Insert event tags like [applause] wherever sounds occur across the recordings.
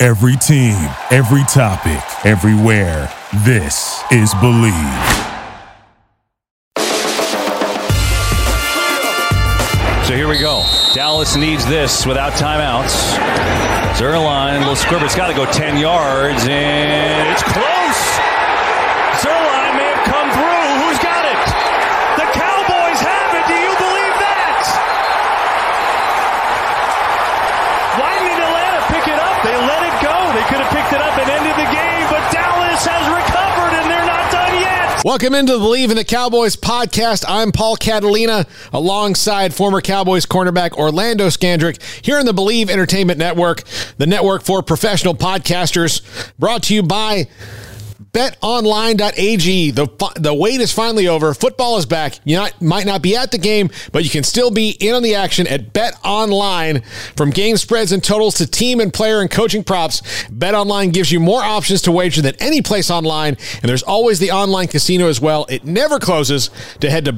Every team, every topic, everywhere. This is Believe. So here we go. Dallas needs this without timeouts. Zuerlein, little squib. It's got to go 10 yards, and it's close. Zuerlein may have come through. Who's got it? The Cowboys have it. Do you believe that? Why did Atlanta pick it up? They let it go. They could have picked it up and ended the game, but Dallas has recovered, and they're not done yet. Welcome into the Believe in the Cowboys podcast. I'm Paul Catalina alongside former Cowboys cornerback Orlando Scandrick here on the Believe Entertainment Network, the network for professional podcasters, brought to you by betonline.ag. The, the wait is finally over. Football is back. You not, might not be at the game, but you can still be in on the action at BetOnline. From game spreads and totals to team and player and coaching props, BetOnline gives you more options to wager than any place online, and there's always the online casino as well. It never closes. To head to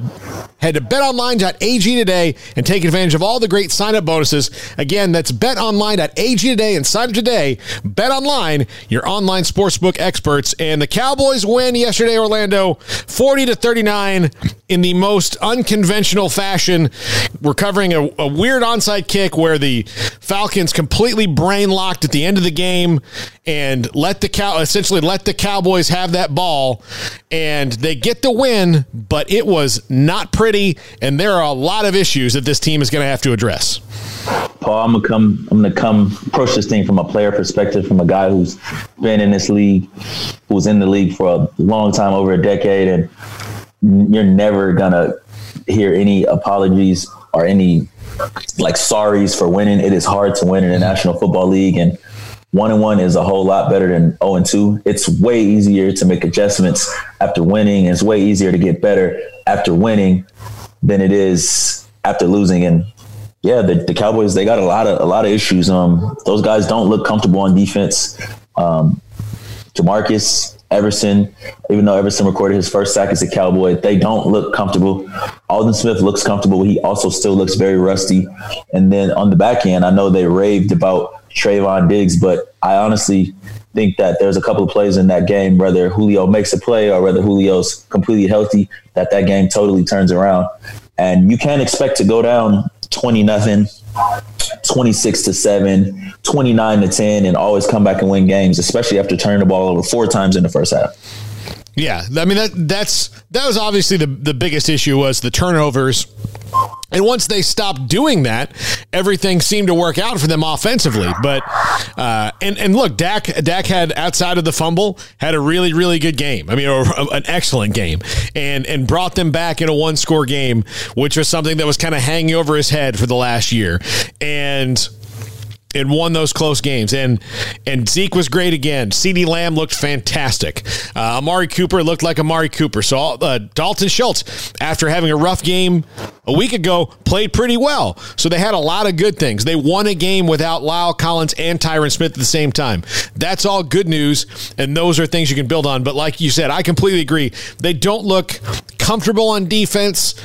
head to betonline.ag today and take advantage of all the great sign-up bonuses. Again, that's betonline.ag today and sign up today. BetOnline, your online sportsbook experts, and the Cowboys win yesterday, Orlando, 40 to 39 in the most unconventional fashion. We're covering a, a weird onside kick where the Falcons completely brain locked at the end of the game and let the cow essentially let the Cowboys have that ball and they get the win, but it was not pretty and there are a lot of issues that this team is going to have to address. Paul, I'm gonna come. I'm gonna come approach this thing from a player perspective, from a guy who's been in this league, who's in the league for a long time, over a decade, and you're never gonna hear any apologies or any like sorries for winning. It is hard to win in the National Football League, and one and one is a whole lot better than 0 and 2. It's way easier to make adjustments after winning. It's way easier to get better after winning than it is after losing. And yeah, the, the Cowboys they got a lot of a lot of issues. Um, those guys don't look comfortable on defense. Um, Jamarcus Everson, even though Everson recorded his first sack as a Cowboy, they don't look comfortable. Aldon Smith looks comfortable. He also still looks very rusty. And then on the back end, I know they raved about Trevon Diggs, but I honestly think that there's a couple of plays in that game, whether Julio makes a play or whether Julio's completely healthy, that that game totally turns around. And you can't expect to go down 20 nothing, 26 to 7, 29 to 10 and always come back and win games, especially after turning the ball over four times in the first half. Yeah, I mean that that's that was obviously the the biggest issue was the turnovers. And once they stopped doing that, everything seemed to work out for them offensively. But uh, and and look, Dak Dak had outside of the fumble had a really really good game. I mean, an excellent game, and and brought them back in a one score game, which was something that was kind of hanging over his head for the last year. And and won those close games. And and Zeke was great again. CeeDee Lamb looked fantastic. Uh, Amari Cooper looked like Amari Cooper. So uh, Dalton Schultz, after having a rough game a week ago, played pretty well. So they had a lot of good things. They won a game without La'el Collins and Tyron Smith at the same time. That's all good news, and those are things you can build on. But like you said, I completely agree. They don't look comfortable on defense.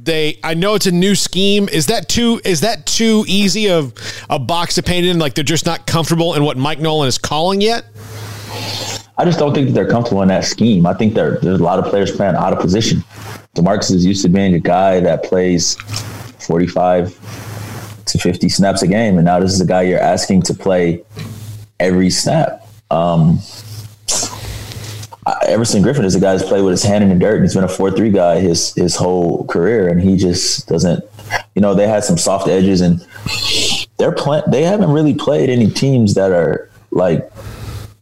They, I know it's a new scheme. Is that too? Is that too easy of a box to paint in? Like they're just not comfortable in what Mike Nolan is calling yet. I just don't think that they're comfortable in that scheme. I think there's a lot of players playing out of position. Demarcus is used to being a guy that plays 45 to 50 snaps a game, and now this is a guy you're asking to play every snap. Um, Everson Griffen is a guy who's played with his hand in the dirt and he's been a four three guy his his whole career and he just doesn't you know they had some soft edges and they're playing they haven't really played any teams that are like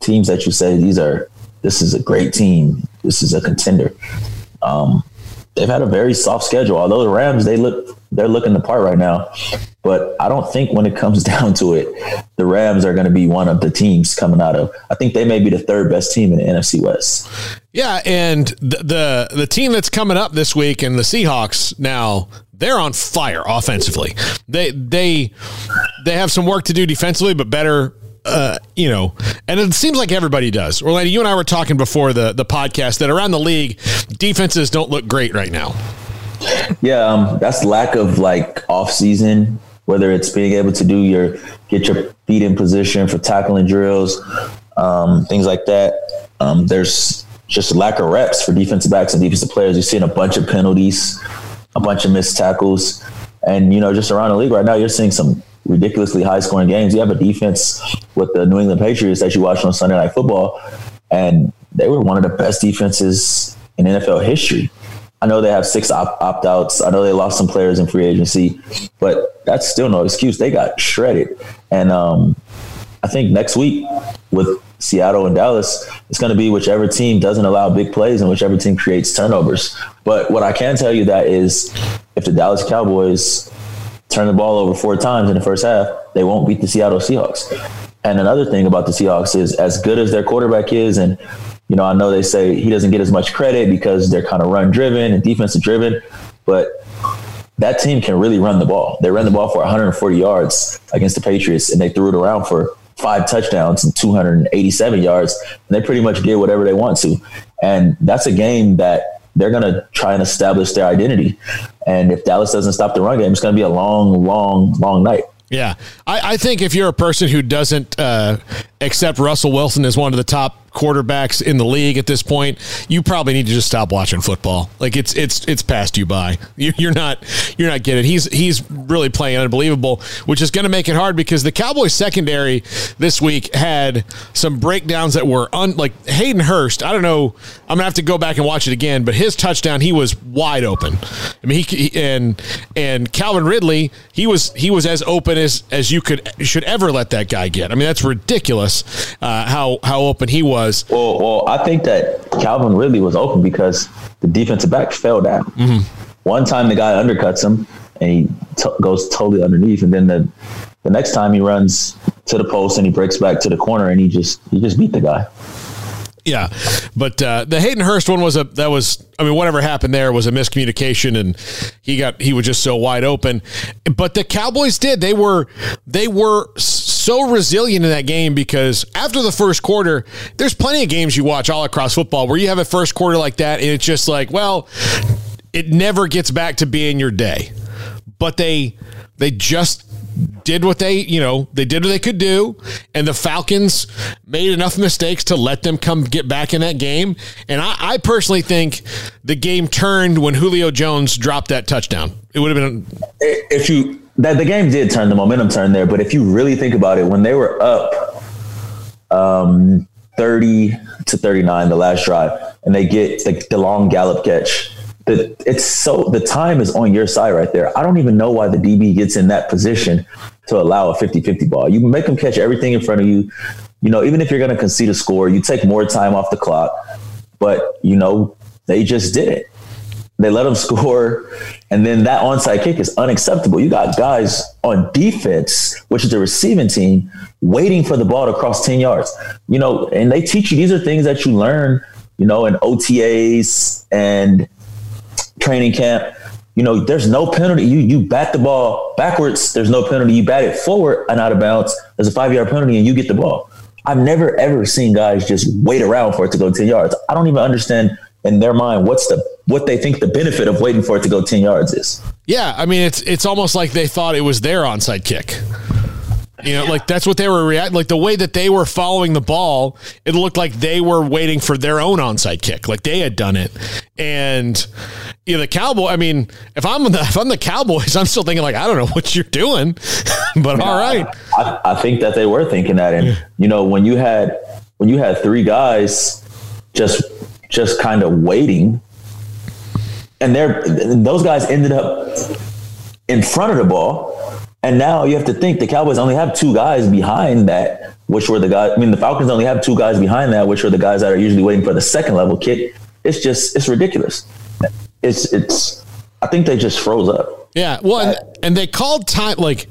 teams that you say these are this is a great team this is a contender. Um, they've had a very soft schedule. Although the Rams, they look they're looking the part right now. But I don't think when it comes [laughs] down to it, the Rams are going to be one of the teams coming out of. I think they may be the third best team in the NFC West. Yeah, and the the, the team that's coming up this week and the Seahawks now they're on fire offensively. They they they have some work to do defensively, but better uh, you know, and it seems like everybody does. Orlando, you and I were talking before the the podcast that around the league, defenses don't look great right now. Yeah, um, that's lack of like off season. Whether it's being able to do your get your feet in position for tackling drills, um, things like that. Um, there's just lack of reps for defensive backs and defensive players. You're seeing a bunch of penalties, a bunch of missed tackles, and you know just around the league right now, you're seeing some ridiculously high scoring games. You have a defense with the New England Patriots that you watched on Sunday Night Football, and they were one of the best defenses in NFL history. I know they have six opt outs. I know they lost some players in free agency, but that's still no excuse. They got shredded. And um, I think next week with Seattle and Dallas, it's going to be whichever team doesn't allow big plays and whichever team creates turnovers. But what I can tell you that is if the Dallas Cowboys turn the ball over four times in the first half, they won't beat the Seattle Seahawks. And another thing about the Seahawks is as good as their quarterback is and you know, I know they say he doesn't get as much credit because they're kind of run driven and defensive driven, but that team can really run the ball. They ran the ball for 140 yards against the Patriots and they threw it around for five touchdowns and 287 yards. And they pretty much did whatever they want to. And that's a game that they're going to try and establish their identity. And if Dallas doesn't stop the run game, it's going to be a long, long, long night. Yeah, I, I, think if you're a person who doesn't uh, accept Russell Wilson as one of the top quarterbacks in the league at this point, you probably need to just stop watching football. Like it's it's it's passed you by. [laughs] You're not you're not getting. He's he's really playing unbelievable, which is going to make it hard because the Cowboys secondary this week had some breakdowns that were un, like Hayden Hurst. I don't know. I'm gonna have to go back and watch it again, but his touchdown he was wide open. I mean he and and Calvin Ridley he was he was as open as as you could should ever let that guy get. I mean that's ridiculous uh, how how open he was was. Well, well, I think that Calvin Ridley was open because the defensive back fell down. Mm-hmm. One time the guy undercuts him and he t- goes totally underneath, and then the the next time he runs to the post and he breaks back to the corner and he just he just beat the guy. Yeah, but uh, the Hayden Hurst one was a that was I mean whatever happened there was a miscommunication and he got he was just so wide open. But the Cowboys did they were they were so resilient in that game because after the first quarter, there's plenty of games you watch all across football where you have a first quarter like that and it's just like well, it never gets back to being your day. But they they just did what they, you know, they did what they could do, and the Falcons made enough mistakes to let them come get back in that game. And I, I personally think the game turned when Julio Jones dropped that touchdown. It would have been if you that the game did turn, the momentum turned there. But if you really think about it, when they were up, um, thirty to thirty nine, the last drive, and they get the, the long Gallup catch the, it's so the time is on your side right there. I don't even know why the DB gets in that position to allow a 50-50 ball. You make them catch everything in front of you. You know, even if you're going to concede a score, you take more time off the clock. But you know, they just did it. They let them [laughs] score, and then that onside kick is unacceptable. You got guys on defense, which is the receiving team, waiting for the ball to cross 10 yards. You know, and they teach you these are things that you learn, you know, in OTAs and training camp, you know, there's no penalty. You you bat the ball backwards, there's no penalty. You bat it forward and out of bounds, there's a five yard penalty, and you get the ball. I've never ever seen guys just wait around for it to go 10 yards. I don't even understand in their mind what's the what they think the benefit of waiting for it to go 10 yards is. Yeah, I mean it's it's almost like they thought it was their onside kick. You know, like that's what they were reacting. Like the way that they were following the ball, it looked like they were waiting for their own onside kick, like they had done it. And you know, the Cowboy. I mean, if I'm the [laughs] if I'm the Cowboys, I'm still thinking like I don't know what you're doing, [laughs] but yeah, all right. I, I, think that they were thinking that, and you know, when you had when you had three guys just just kind of waiting, and they're those guys ended up in front of the ball and now you have to think the Cowboys only have two guys behind that, which were the guys. I mean, the Falcons only have two guys behind that, which are the guys that are usually waiting for the second level kick. It's just, it's ridiculous. it's it's. I think they just froze up Yeah. Well, and, and they called time like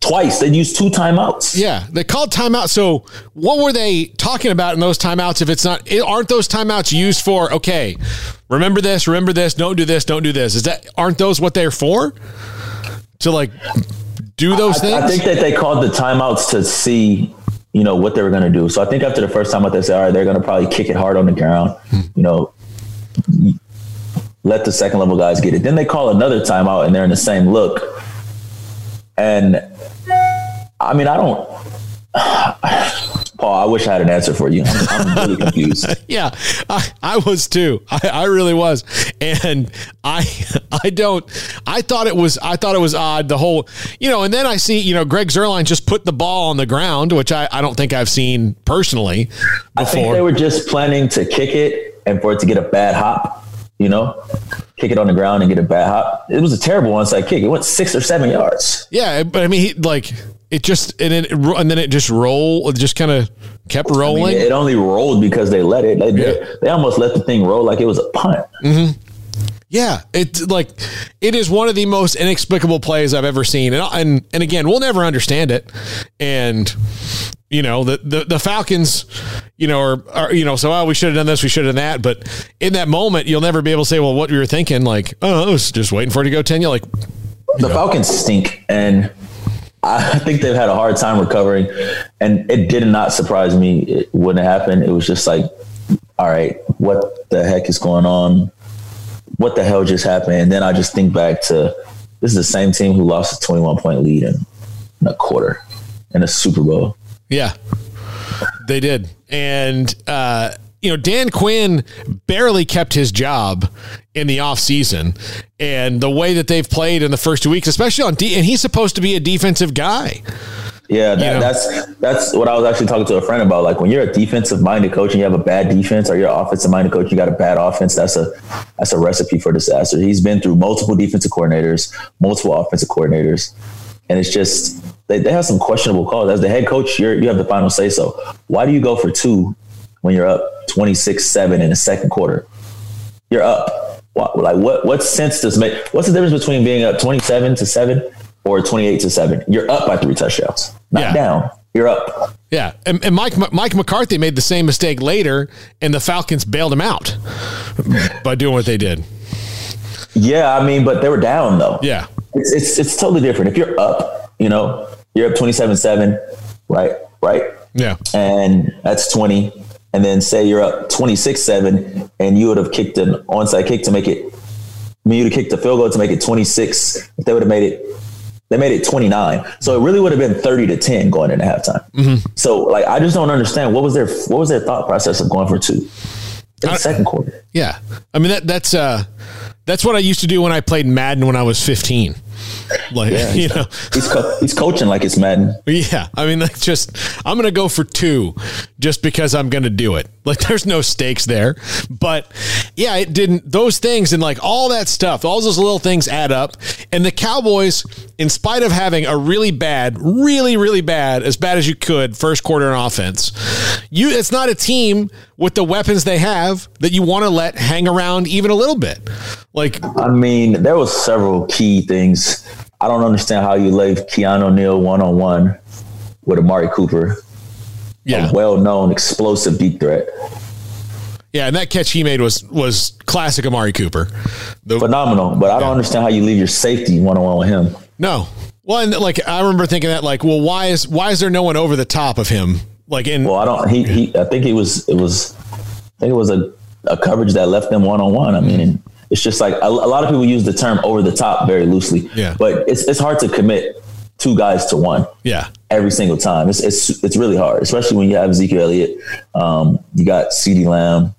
twice. They used two timeouts. yeah, they called timeout. So what were they talking about in those timeouts? If it's not, aren't those timeouts used for? Okay, remember this, remember this, don't do this, don't do this. Is that aren't those what they're for? To like do those things? I think that they called the timeouts to see, you know, what they were going to do. So I think after the first timeout, they said, all right, they're going to probably kick it hard on the ground, you know, let the second level guys get it. Then they call another timeout and they're in the same look. And I mean, I don't, Paul, I wish I had an answer for you. I'm, I'm really [laughs] confused. Yeah, I, I was too. I, I really was, and I I don't. I thought it was. I thought it was odd. The whole, you know, and then I see, you know, Greg Zuerlein just put the ball on the ground, which I, I don't think I've seen personally I think they were just planning to kick it and for it to get a bad hop, you know, kick it on the ground and get a bad hop. It was a terrible onside kick. It went six or seven yards. yeah, but I mean, he, like it just and then it, and then it just roll. It just kind of kept I mean, rolling. it only rolled because they let it. They, they, they almost let the thing roll like it was a punt. Mm-hmm. Yeah, it's like it is one of the most inexplicable plays I've ever seen, and and and again, we'll never understand it. And you know, the the, the Falcons, you know, are, are you know, so oh, we should have done this, we should have done that, but in that moment, you'll never be able to say, well, what you were thinking, like, oh, I was just waiting for it to go ten. You're like, The Falcons stink, and [laughs] I think they've had a hard time recovering. And it did not surprise me it wouldn't happen. It was just like, all right, what the heck is going on? What the hell just happened? And then I just think back to this is the same team who lost a 21 point lead in, in a quarter in a Super Bowl. Yeah, they did, and uh, you know, Dan Quinn barely kept his job in the offseason. and the way that they've played in the first two weeks, especially on D, and he's supposed to be a defensive guy. Yeah, that, You know? that's that's what I was actually talking to a friend about. Like when you're a defensive minded coach and you have a bad defense, or you're an offensive minded coach, you got a bad offense. That's a that's a recipe for disaster. He's been through multiple defensive coordinators, multiple offensive coordinators, and it's just they, they have some questionable calls. As the head coach, you're you have the final say. So why do you go for two when you're up twenty six seven in the second quarter? You're up. Like what what sense does make? What's the difference between being up twenty seven to seven or twenty eight to seven? You're up by three touchdowns, not Yeah. down. You're up. Yeah, and, and Mike Mike McCarthy made the same mistake later, and the Falcons bailed him out [laughs] by doing what they did. Yeah, I mean, but they were down though. Yeah, It's it's, it's totally different. If you're up, you know, you're up 27-7, right? Right? yeah, And that's 20. And then say you're up 26-7 and you would have kicked an onside kick to make it I mean, you'd have kicked a field goal to make it 26. If they would have made it they made it 29. So it really would have been 30 to 10 going into halftime. So like I just don't understand what was their what was their thought process of going for two in the second quarter. yeah. I mean that that's uh that's what I used to do when I played Madden when I was fifteen. [laughs] Like yeah, you know, He's co- he's coaching like it's Madden. Yeah, I mean, like, just I'm gonna go for two, just because I'm gonna do it. Like, there's no stakes there, but yeah, it didn't. Those things and like all that stuff, all those little things add up. And the Cowboys, in spite of having a really bad, really, really bad, as bad as you could first quarter in offense, you it's not a team with the weapons they have that you want to let hang around even a little bit. Like, I mean, there was several key things. I don't understand how you leave Keanu Neal one on one with Amari Cooper, yeah, a well known explosive deep threat. yeah, and that catch he made was was classic Amari Cooper. The, Phenomenal. But I don't understand how you leave your safety one on one with him. No. Well, and like I remember thinking that, like, well, why is why is there no one over the top of him? Like in Well, I don't he he I think it was it was I think it was a, a coverage that left them one on one. I mean, it's just like a, a lot of people use the term over the top very loosely. Yeah. But it's it's hard to commit two guys to one. yeah, every single time. It's it's it's really hard, especially when you have Ezekiel Elliott. Um, you got CeeDee Lamb,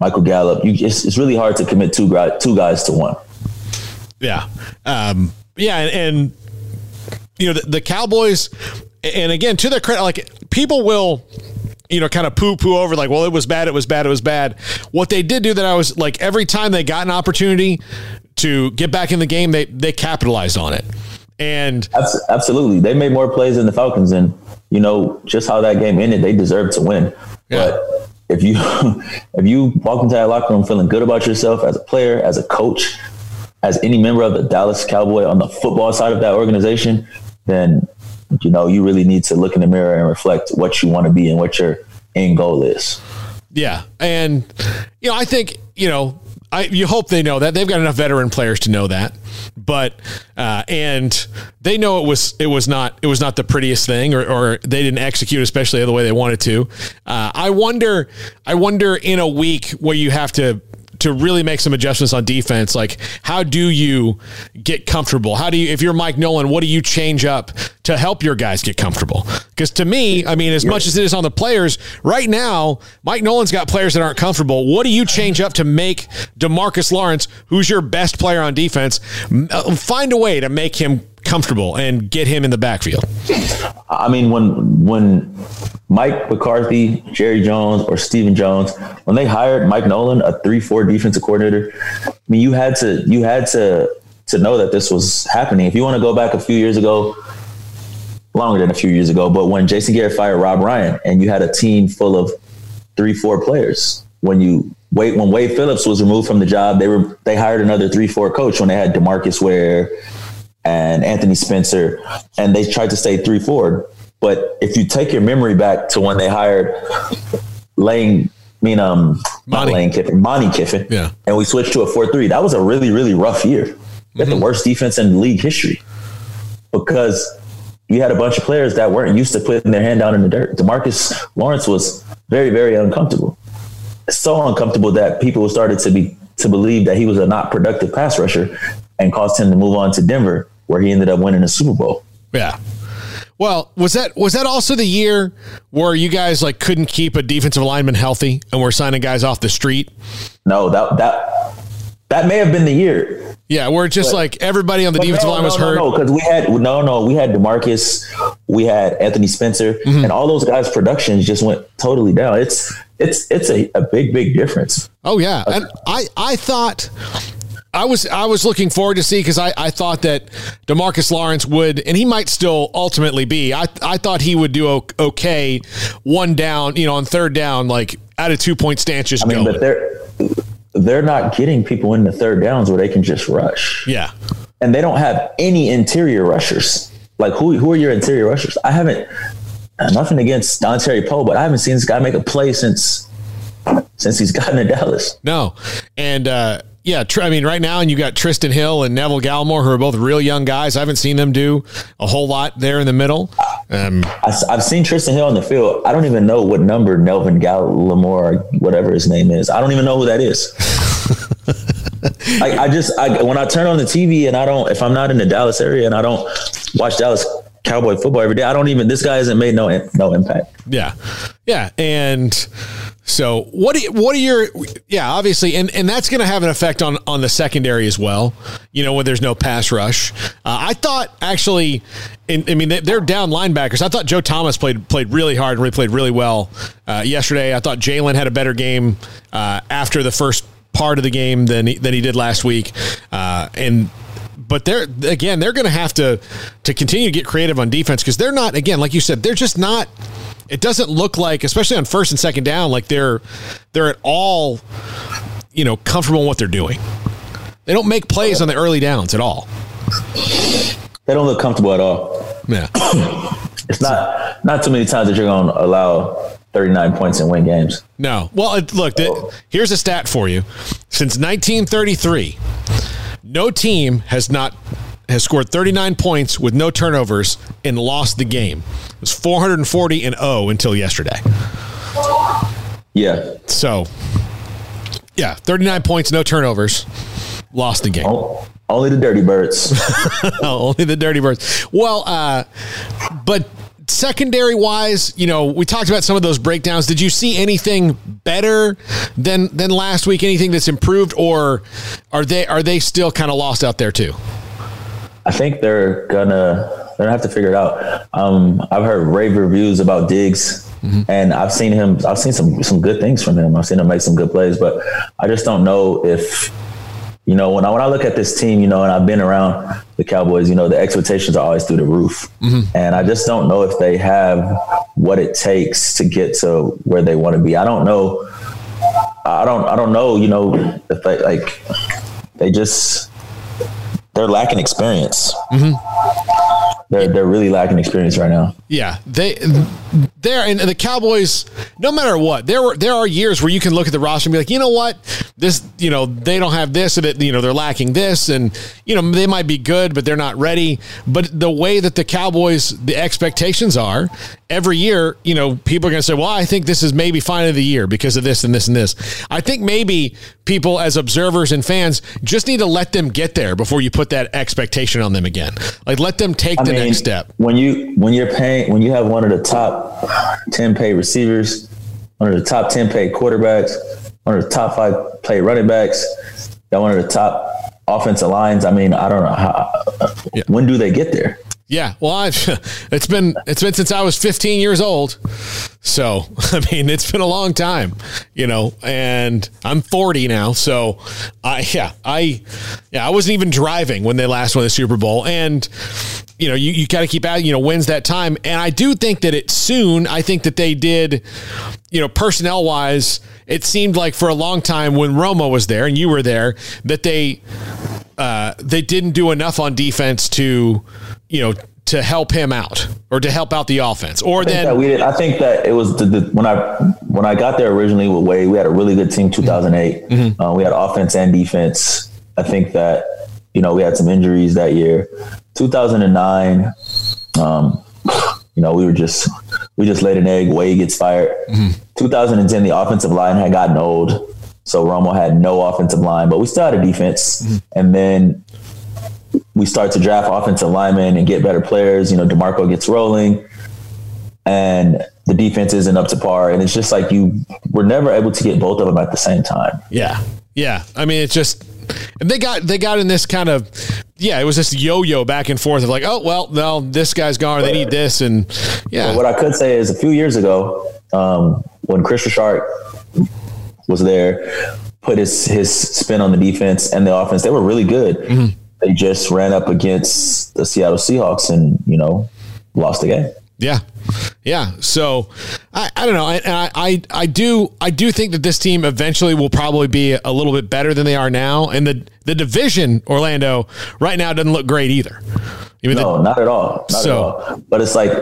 Michael Gallup. You it's, it's really hard to commit two guys two guys to one. yeah, um, yeah, and, and you know the, the Cowboys, and again to their credit, like people will. You know, kind of poo poo over like, well, it was bad, it was bad, it was bad. What they did do that I was like, every time they got an opportunity to get back in the game, they they capitalized on it. And Absolutely, they made more plays than the Falcons, and you know just how that game ended. They deserved to win, Yeah. but if you [laughs] if you walk into that locker room feeling good about yourself as a player, as a coach, as any member of the Dallas Cowboy on the football side of that organization, then you know you really need to look in the mirror and reflect what you want to be and what your end goal is. Yeah, and you know, I think you know, I you hope they know that they've got enough veteran players to know that, but uh, and they know it was it was not it was not the prettiest thing, or, or they didn't execute especially the way they wanted to. Uh, I wonder, I wonder in a week where you have to to really make some adjustments on defense, like how do you get comfortable? How do you, if you're Mike Nolan, what do you change up to help your guys get comfortable? Because to me, I mean, as much as it is on the players, right now, Mike Nolan's got players that aren't comfortable. What do you change up to make Demarcus Lawrence, who's your best player on defense, uh, find a way to make him comfortable and get him in the backfield? I mean, when when Mike McCarthy, Jerry Jones, or Stephen Jones, when they hired Mike Nolan, a three-four defensive coordinator, I mean, you had to you had to to know that this was happening. If you want to go back a few years ago, longer than a few years ago, but when Jason Garrett fired Rob Ryan, and you had a team full of three-four players, when you wait when Wade Phillips was removed from the job, they were they hired another three-four coach when they had Demarcus Ware and Anthony Spencer, and they tried to stay three four. But if you take your memory back to when they hired Lane, I mean, um, Monte. Lane Kiffin, Monte Kiffin, Yeah. and we switched to a four three. That was a really really rough year. We had the worst defense in league history because you had a bunch of players that weren't used to putting their hand down in the dirt. Demarcus Lawrence was very very uncomfortable, so uncomfortable that people started to be to believe that he was a not productive pass rusher, and caused him to move on to Denver, where he ended up winning a Super Bowl. Yeah. Well, was that was that also the year where you guys like couldn't keep a defensive lineman healthy and were signing guys off the street? No, that that that may have been the year. Yeah, where just like everybody on the defensive no, line was no, hurt. No, because we had no, no, we had Demarcus, we had Anthony Spencer, Mm-hmm. and all those guys' productions just went totally down. It's it's it's a, a big big difference. Oh yeah, and I I thought I was I was looking forward to see because I, I thought that Demarcus Lawrence would and he might still ultimately be I I thought he would do okay one down you know on third down like at a two point stance just I mean, go but they're they're not getting people in the third downs where they can just rush, yeah and they don't have any interior rushers. Like who who are your interior rushers? I haven't nothing against Dontari Poe, but I haven't seen this guy make a play since since he's gotten to Dallas. no and uh, yeah tr- I mean right now and you got Trysten Hill and Neville Gallimore who are both real young guys I haven't seen them do a whole lot there in the middle um, I, have seen Trysten Hill on the field. I don't even know what number Nelvin Gallimore, or whatever his name is. I don't even know who that is. [laughs] I, I just I, when I turn on the TV and I don't if I'm not in the Dallas area and I don't watch Dallas Cowboy football every day, I don't even this guy hasn't made no no impact. Yeah, yeah, and so what? Do you, what are your? Yeah, obviously, and and that's going to have an effect on on the secondary as well. You know, when there's no pass rush. Uh, I thought actually, I mean, they- they're down linebackers. I thought Joe Thomas played played really hard and really played really well uh, yesterday. I thought Jaylon had a better game uh, after the first part of the game than he, than he did last week, uh, and but they're again they're going to have to to continue to get creative on defense because they're not again like you said they're just not it doesn't look like especially on first and second down like they're they're at all you know comfortable in what they're doing. They don't make plays on the early downs at all. They don't look comfortable at all. yeah. [coughs] It's not not too many times that you're going to allow 39 points and win games. no. Well it, look th- here's a stat for you. Since 1933 no team has not has scored 39 points with no turnovers and lost the game it was 440 and 0 until yesterday Yeah. So, yeah, 39 points, no turnovers, lost the game. Only the dirty birds. [laughs] Only the Dirty Birds. Well, uh, but secondary wise, you know, we talked about some of those breakdowns. Did you see anything better than than last week? Anything that's improved, or are they are they still kind of lost out there too? I think they're gonna they're gonna have to figure it out. Um, I've heard rave reviews about Diggs, and I've seen him. I've seen some some good things from him. I've seen him make some good plays, but I just don't know if you know, when I when I look at this team, you know, and I've been around the Cowboys, you know, the expectations are always through the roof, mm-hmm. and I just don't know if they have what it takes to get to where they want to be. I don't know. I don't. I don't know. You know, if they like, they just they're lacking experience. Mm-hmm they're they're really lacking experience right now. Yeah, they they're and the Cowboys. No matter what, there were there are years where you can look at the roster and be like, you know what, this you know they don't have this and it, you know they're lacking this and you know they might be good but they're not ready. But the way that the Cowboys the expectations are every year, you know, people are going to say, well, I think this is maybe final of the year because of this and this and this. I think maybe people as observers and fans just need to let them get there before you put that expectation on them again. Like let them take I the mean, next step. When you when you're paying when you have one of the top 10 paid receivers, one of the top 10 paid quarterbacks, one of the top 5 paid running backs, got one of the top offensive lines. I mean, I don't know how yeah. when do they get there? Yeah, well, I've, [laughs] it's been it's been since I was 15 years old, so [laughs] I mean it's been a long time, you know, and I'm 40 now, so I yeah I yeah I wasn't even driving when they last won the Super Bowl, and you know you, you got to keep out you know wins that time, and I do think that it soon. I think that they did, you know, personnel wise, it seemed like for a long time when Romo was there and you were there that they uh, they didn't do enough on defense to, you know, to help him out or to help out the offense. Or then we did. I think that it was the, the, when I when I got there originally with Wade, we had a really good team. 2008, mm-hmm. uh, we had offense and defense. I think that you know we had some injuries that year. 2009, um, you know, we were just we just laid an egg. Wade gets fired. Mm-hmm. 2010, the offensive line had gotten old. So Romo had no offensive line, but we still had a defense. Mm-hmm. And then we start to draft offensive linemen and get better players. You know, DeMarco gets rolling and the defense isn't up to par. And it's just like you were never able to get both of them at the same time. Yeah. Yeah. I mean, it's just, and they got, they got in this kind of, yeah, it was this yo-yo back and forth of like, oh, well, no, this guy's gone. They need this. And yeah. what I could say is a few years ago, um, when Kris Richard was there, put his his spin on the defense and the offense. They were really good. Mm-hmm. They just ran up against the Seattle Seahawks and you know lost the game. Yeah, yeah. So I, I don't know. I, I I do I do think that this team eventually will probably be a little bit better than they are now. And the the division Orlando right now doesn't look great either. Even no, the, not at all. Not so, at all. But it's like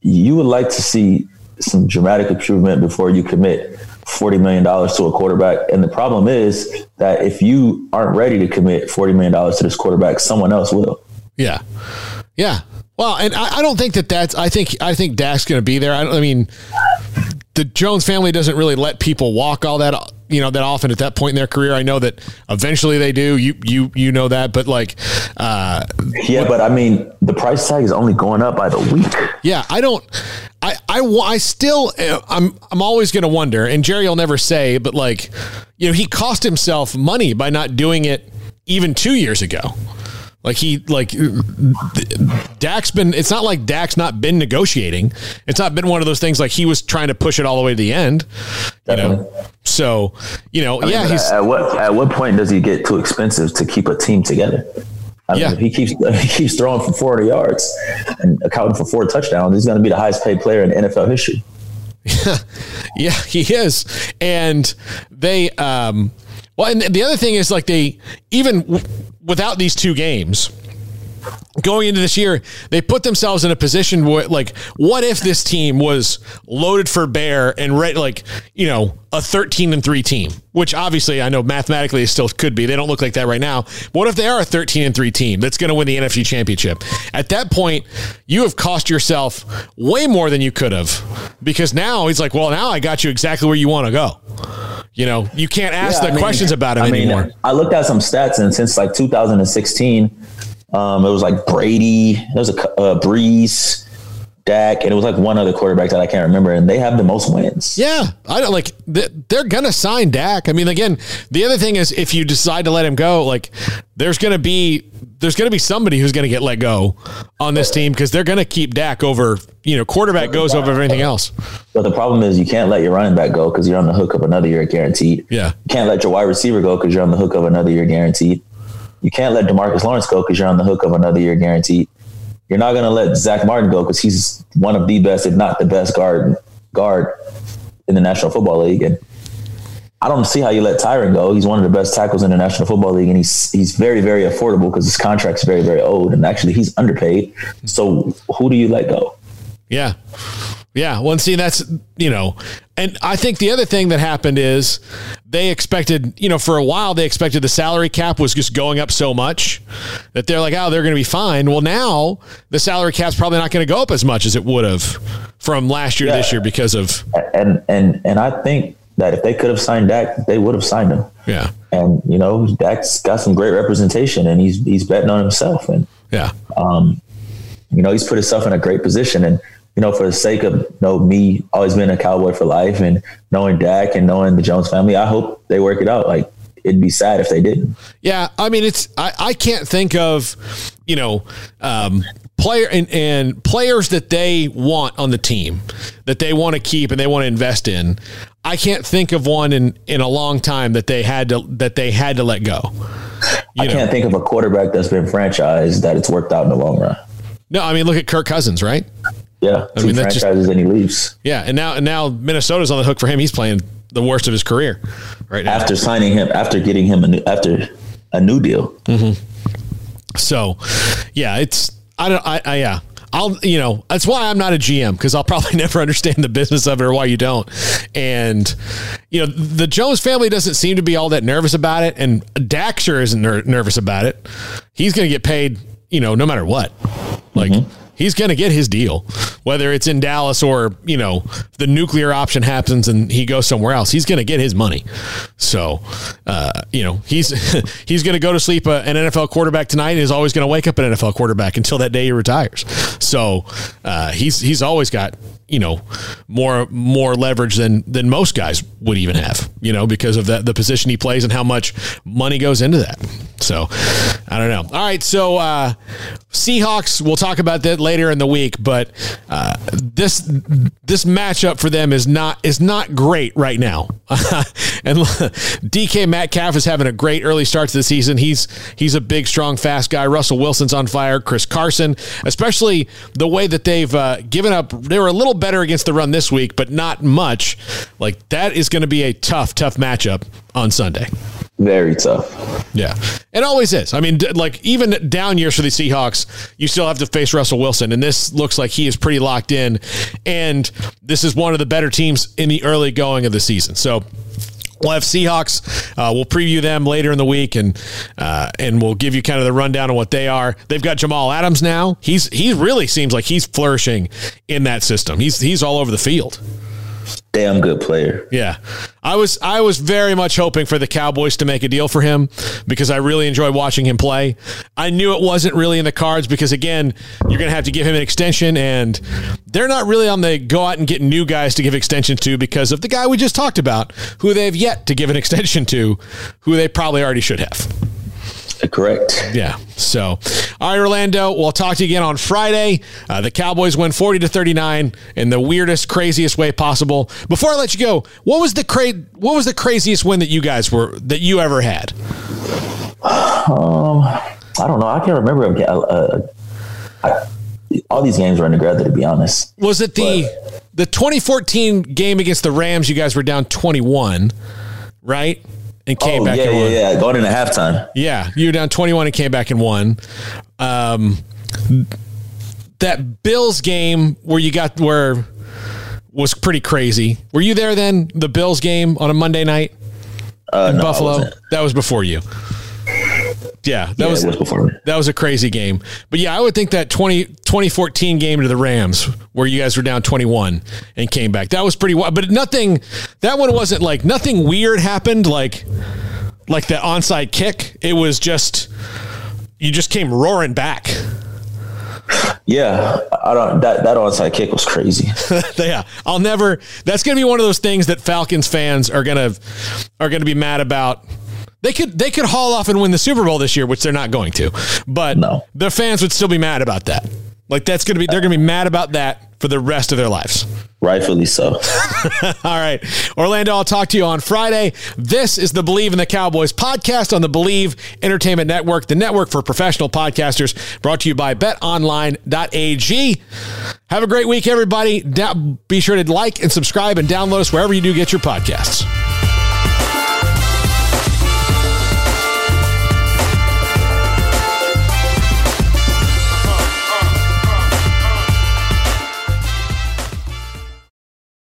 you would like to see some dramatic improvement before you commit $40 million to a quarterback. And the problem is that if you aren't ready to commit $40 million to this quarterback, someone else will. Yeah. Yeah. Well, and I, I don't think that that's, I think, I think Dak's going to be there. I, I mean, the Jones family doesn't really let people walk all that you know that often at that point in their career. I know that eventually they do. You you you know that, but like, uh, yeah. But I mean, the price tag is only going up by the week. Yeah, I don't. I I I still uh, I'm I'm always going to wonder, and Jerry will never say, but like, you know, he cost himself money by not doing it even two years ago. Like he like Dak's been it's not like Dak's not been negotiating. It's not been one of those things like he was trying to push it all the way to the end. You know. So, you know, I yeah, he's at what at what point does he get too expensive to keep a team together? I mean, yeah. if he keeps [laughs] if he keeps throwing for 400 yards and accounting for four touchdowns, he's going to be the highest paid player in NFL history. [laughs] yeah, he is. And they um well, and the other thing is like they even without these two games going into this year, they put themselves in a position where, like, what if this team was loaded for bear and ready, like, you know, a 13 and 3 team, which obviously I know mathematically it still could be. They don't look like that right now. What if they are a 13 and 3 team that's going to win the NFC championship? At that point, you have cost yourself way more than you could have because now he's like, well, now I got you exactly where you want to go. You know, you can't ask yeah, the I mean, questions about him I mean, anymore. I looked at some stats, and since like 2016, um, it was like Brady, there was a uh, Brees, Dak, and it was like one other quarterback that I can't remember, and they have the most wins. Yeah, I don't like. They're gonna sign Dak. I mean, again, the other thing is if you decide to let him go, like there's gonna be there's gonna be somebody who's gonna get let go on this team because they're gonna keep Dak over. You know, quarterback goes over everything else. But the problem is you can't let your running back go because you're on the hook of another year guaranteed. Yeah, you can't let your wide receiver go because you're on the hook of another year guaranteed. You can't let Demarcus Lawrence go because you're on the hook of another year guaranteed. You're not going to let Zach Martin go because he's one of the best, if not the best guard guard in the National Football League. And I don't see how you let Tyron go. He's one of the best tackles in the National Football League, and he's he's very very affordable because his contract's very very old, and actually he's underpaid. So who do you let go? Yeah. Yeah, well, and see, that's you know, and I think the other thing that happened is they expected, you know, for a while they expected the salary cap was just going up so much that they're like, oh, they're going to be fine. Well, now the salary cap's probably not going to go up as much as it would have from last year yeah. to this year because of and and and I think that if they could have signed Dak, they would have signed him. Yeah, and you know, Dak's got some great representation, and he's he's betting on himself, and yeah, um, you know, he's put himself in a great position, and you know, for the sake of you know, me always being a cowboy for life and knowing Dak and knowing the Jones family, I hope they work it out. Like it'd be sad if they didn't. Yeah, I mean, it's I, I can't think of you know um, player and, and players that they want on the team that they want to keep and they want to invest in. I can't think of one in in a long time that they had to that they had to let go. You I know? can't think of a quarterback that's been franchised that it's worked out in the long run. No, I mean look at Kirk Cousins, right? Yeah, I mean franchises just, and he leaves. Yeah, and now and now Minnesota's on the hook for him. He's playing the worst of his career right now. After signing him, after getting him a new, after a new deal. Mm-hmm. So, yeah, it's I don't I, I yeah. I'll, you know, that's why I'm not a GM because I'll [laughs] probably never understand the business of it or why you don't. And, you know, the Jones family doesn't seem to be all that nervous about it. And Dak sure isn't ner- nervous about it. He's going to get paid, you know, no matter what. Like, mm-hmm he's going to get his deal, whether it's in Dallas or, you know, the nuclear option happens and he goes somewhere else. He's going to get his money. So, uh, you know, he's [laughs] he's going to go to sleep uh, an NFL quarterback tonight and is always going to wake up an NFL quarterback until that day he retires. So, uh, he's he's always got you know more more leverage than than most guys would even have you know because of that the position he plays and how much money goes into that. So i don't know. All right. So uh seahawks we'll talk about that later in the week but uh this this matchup for them is not is not great right now. [laughs] And dk metcalf is having a great early start to the season. He's he's a big strong fast guy. Russell wilson's on fire. Chris carson especially the way that they've uh, given up they were a little better against the run this week, but not much. Like that is going to be a tough, tough matchup on Sunday. Very tough. Yeah. It always is. I mean, like even down years for the Seahawks, you still have to face Russell Wilson. And this looks like he is pretty locked in. And this is one of the better teams in the early going of the season. So We'll have Seahawks. Uh, we'll preview them later in the week, and uh, and we'll give you kind of the rundown on what they are. They've got Jamal Adams now. He's he really seems like he's flourishing in that system. He's he's all over the field damn good player. Yeah. I was I was very much hoping for the Cowboys to make a deal for him because I really enjoy watching him play. I knew it wasn't really in the cards because again, you're going to have to give him an extension and they're not really on the go out and get new guys to give extensions to because of the guy we just talked about who they've yet to give an extension to who they probably already should have. Correct. Yeah. So, all right, Orlando. We'll talk to you again on Friday. Uh, the Cowboys win forty to thirty nine in the weirdest, craziest way possible. Before I let you go, what was the cra- What was the craziest win that you guys were that you ever had? Um, I don't know. I can't remember. Uh, uh, I, all these games were together. To be honest, was it the but, the 2014 game against the Rams? You guys were down 21, right? And came oh, back yeah, and won. Yeah, yeah, going into halftime. Yeah, you were down 21 and came back and won. Um, that Bills game where you got where was pretty crazy. Were you there then? The Bills game on a Monday night uh, in no, Buffalo. That was before you. Yeah, that yeah, was, was before. That was a crazy game. But yeah, I would think that 20, 2014 game to the Rams where you guys were down 21 and came back. That was pretty wild. But nothing that one wasn't like nothing weird happened like like the onside kick. It was just you just came roaring back. Yeah, I don't. That that onside kick was crazy. [laughs] yeah, I'll never. That's going to be one of those things that Falcons fans are gonna are going to be mad about. They could they could haul off and win the Super Bowl this year, which they're not going to. But No. the fans would still be mad about that. Like that's going to be they're going to be mad about that for the rest of their lives. Rightfully so. [laughs] All right. Orlando, I'll talk to you on Friday. This is the Believe in the Cowboys podcast on the Believe Entertainment Network, the network for professional podcasters, brought to you by betonline.ag. Have a great week, everybody. Be sure to like and subscribe and download us wherever you do get your podcasts.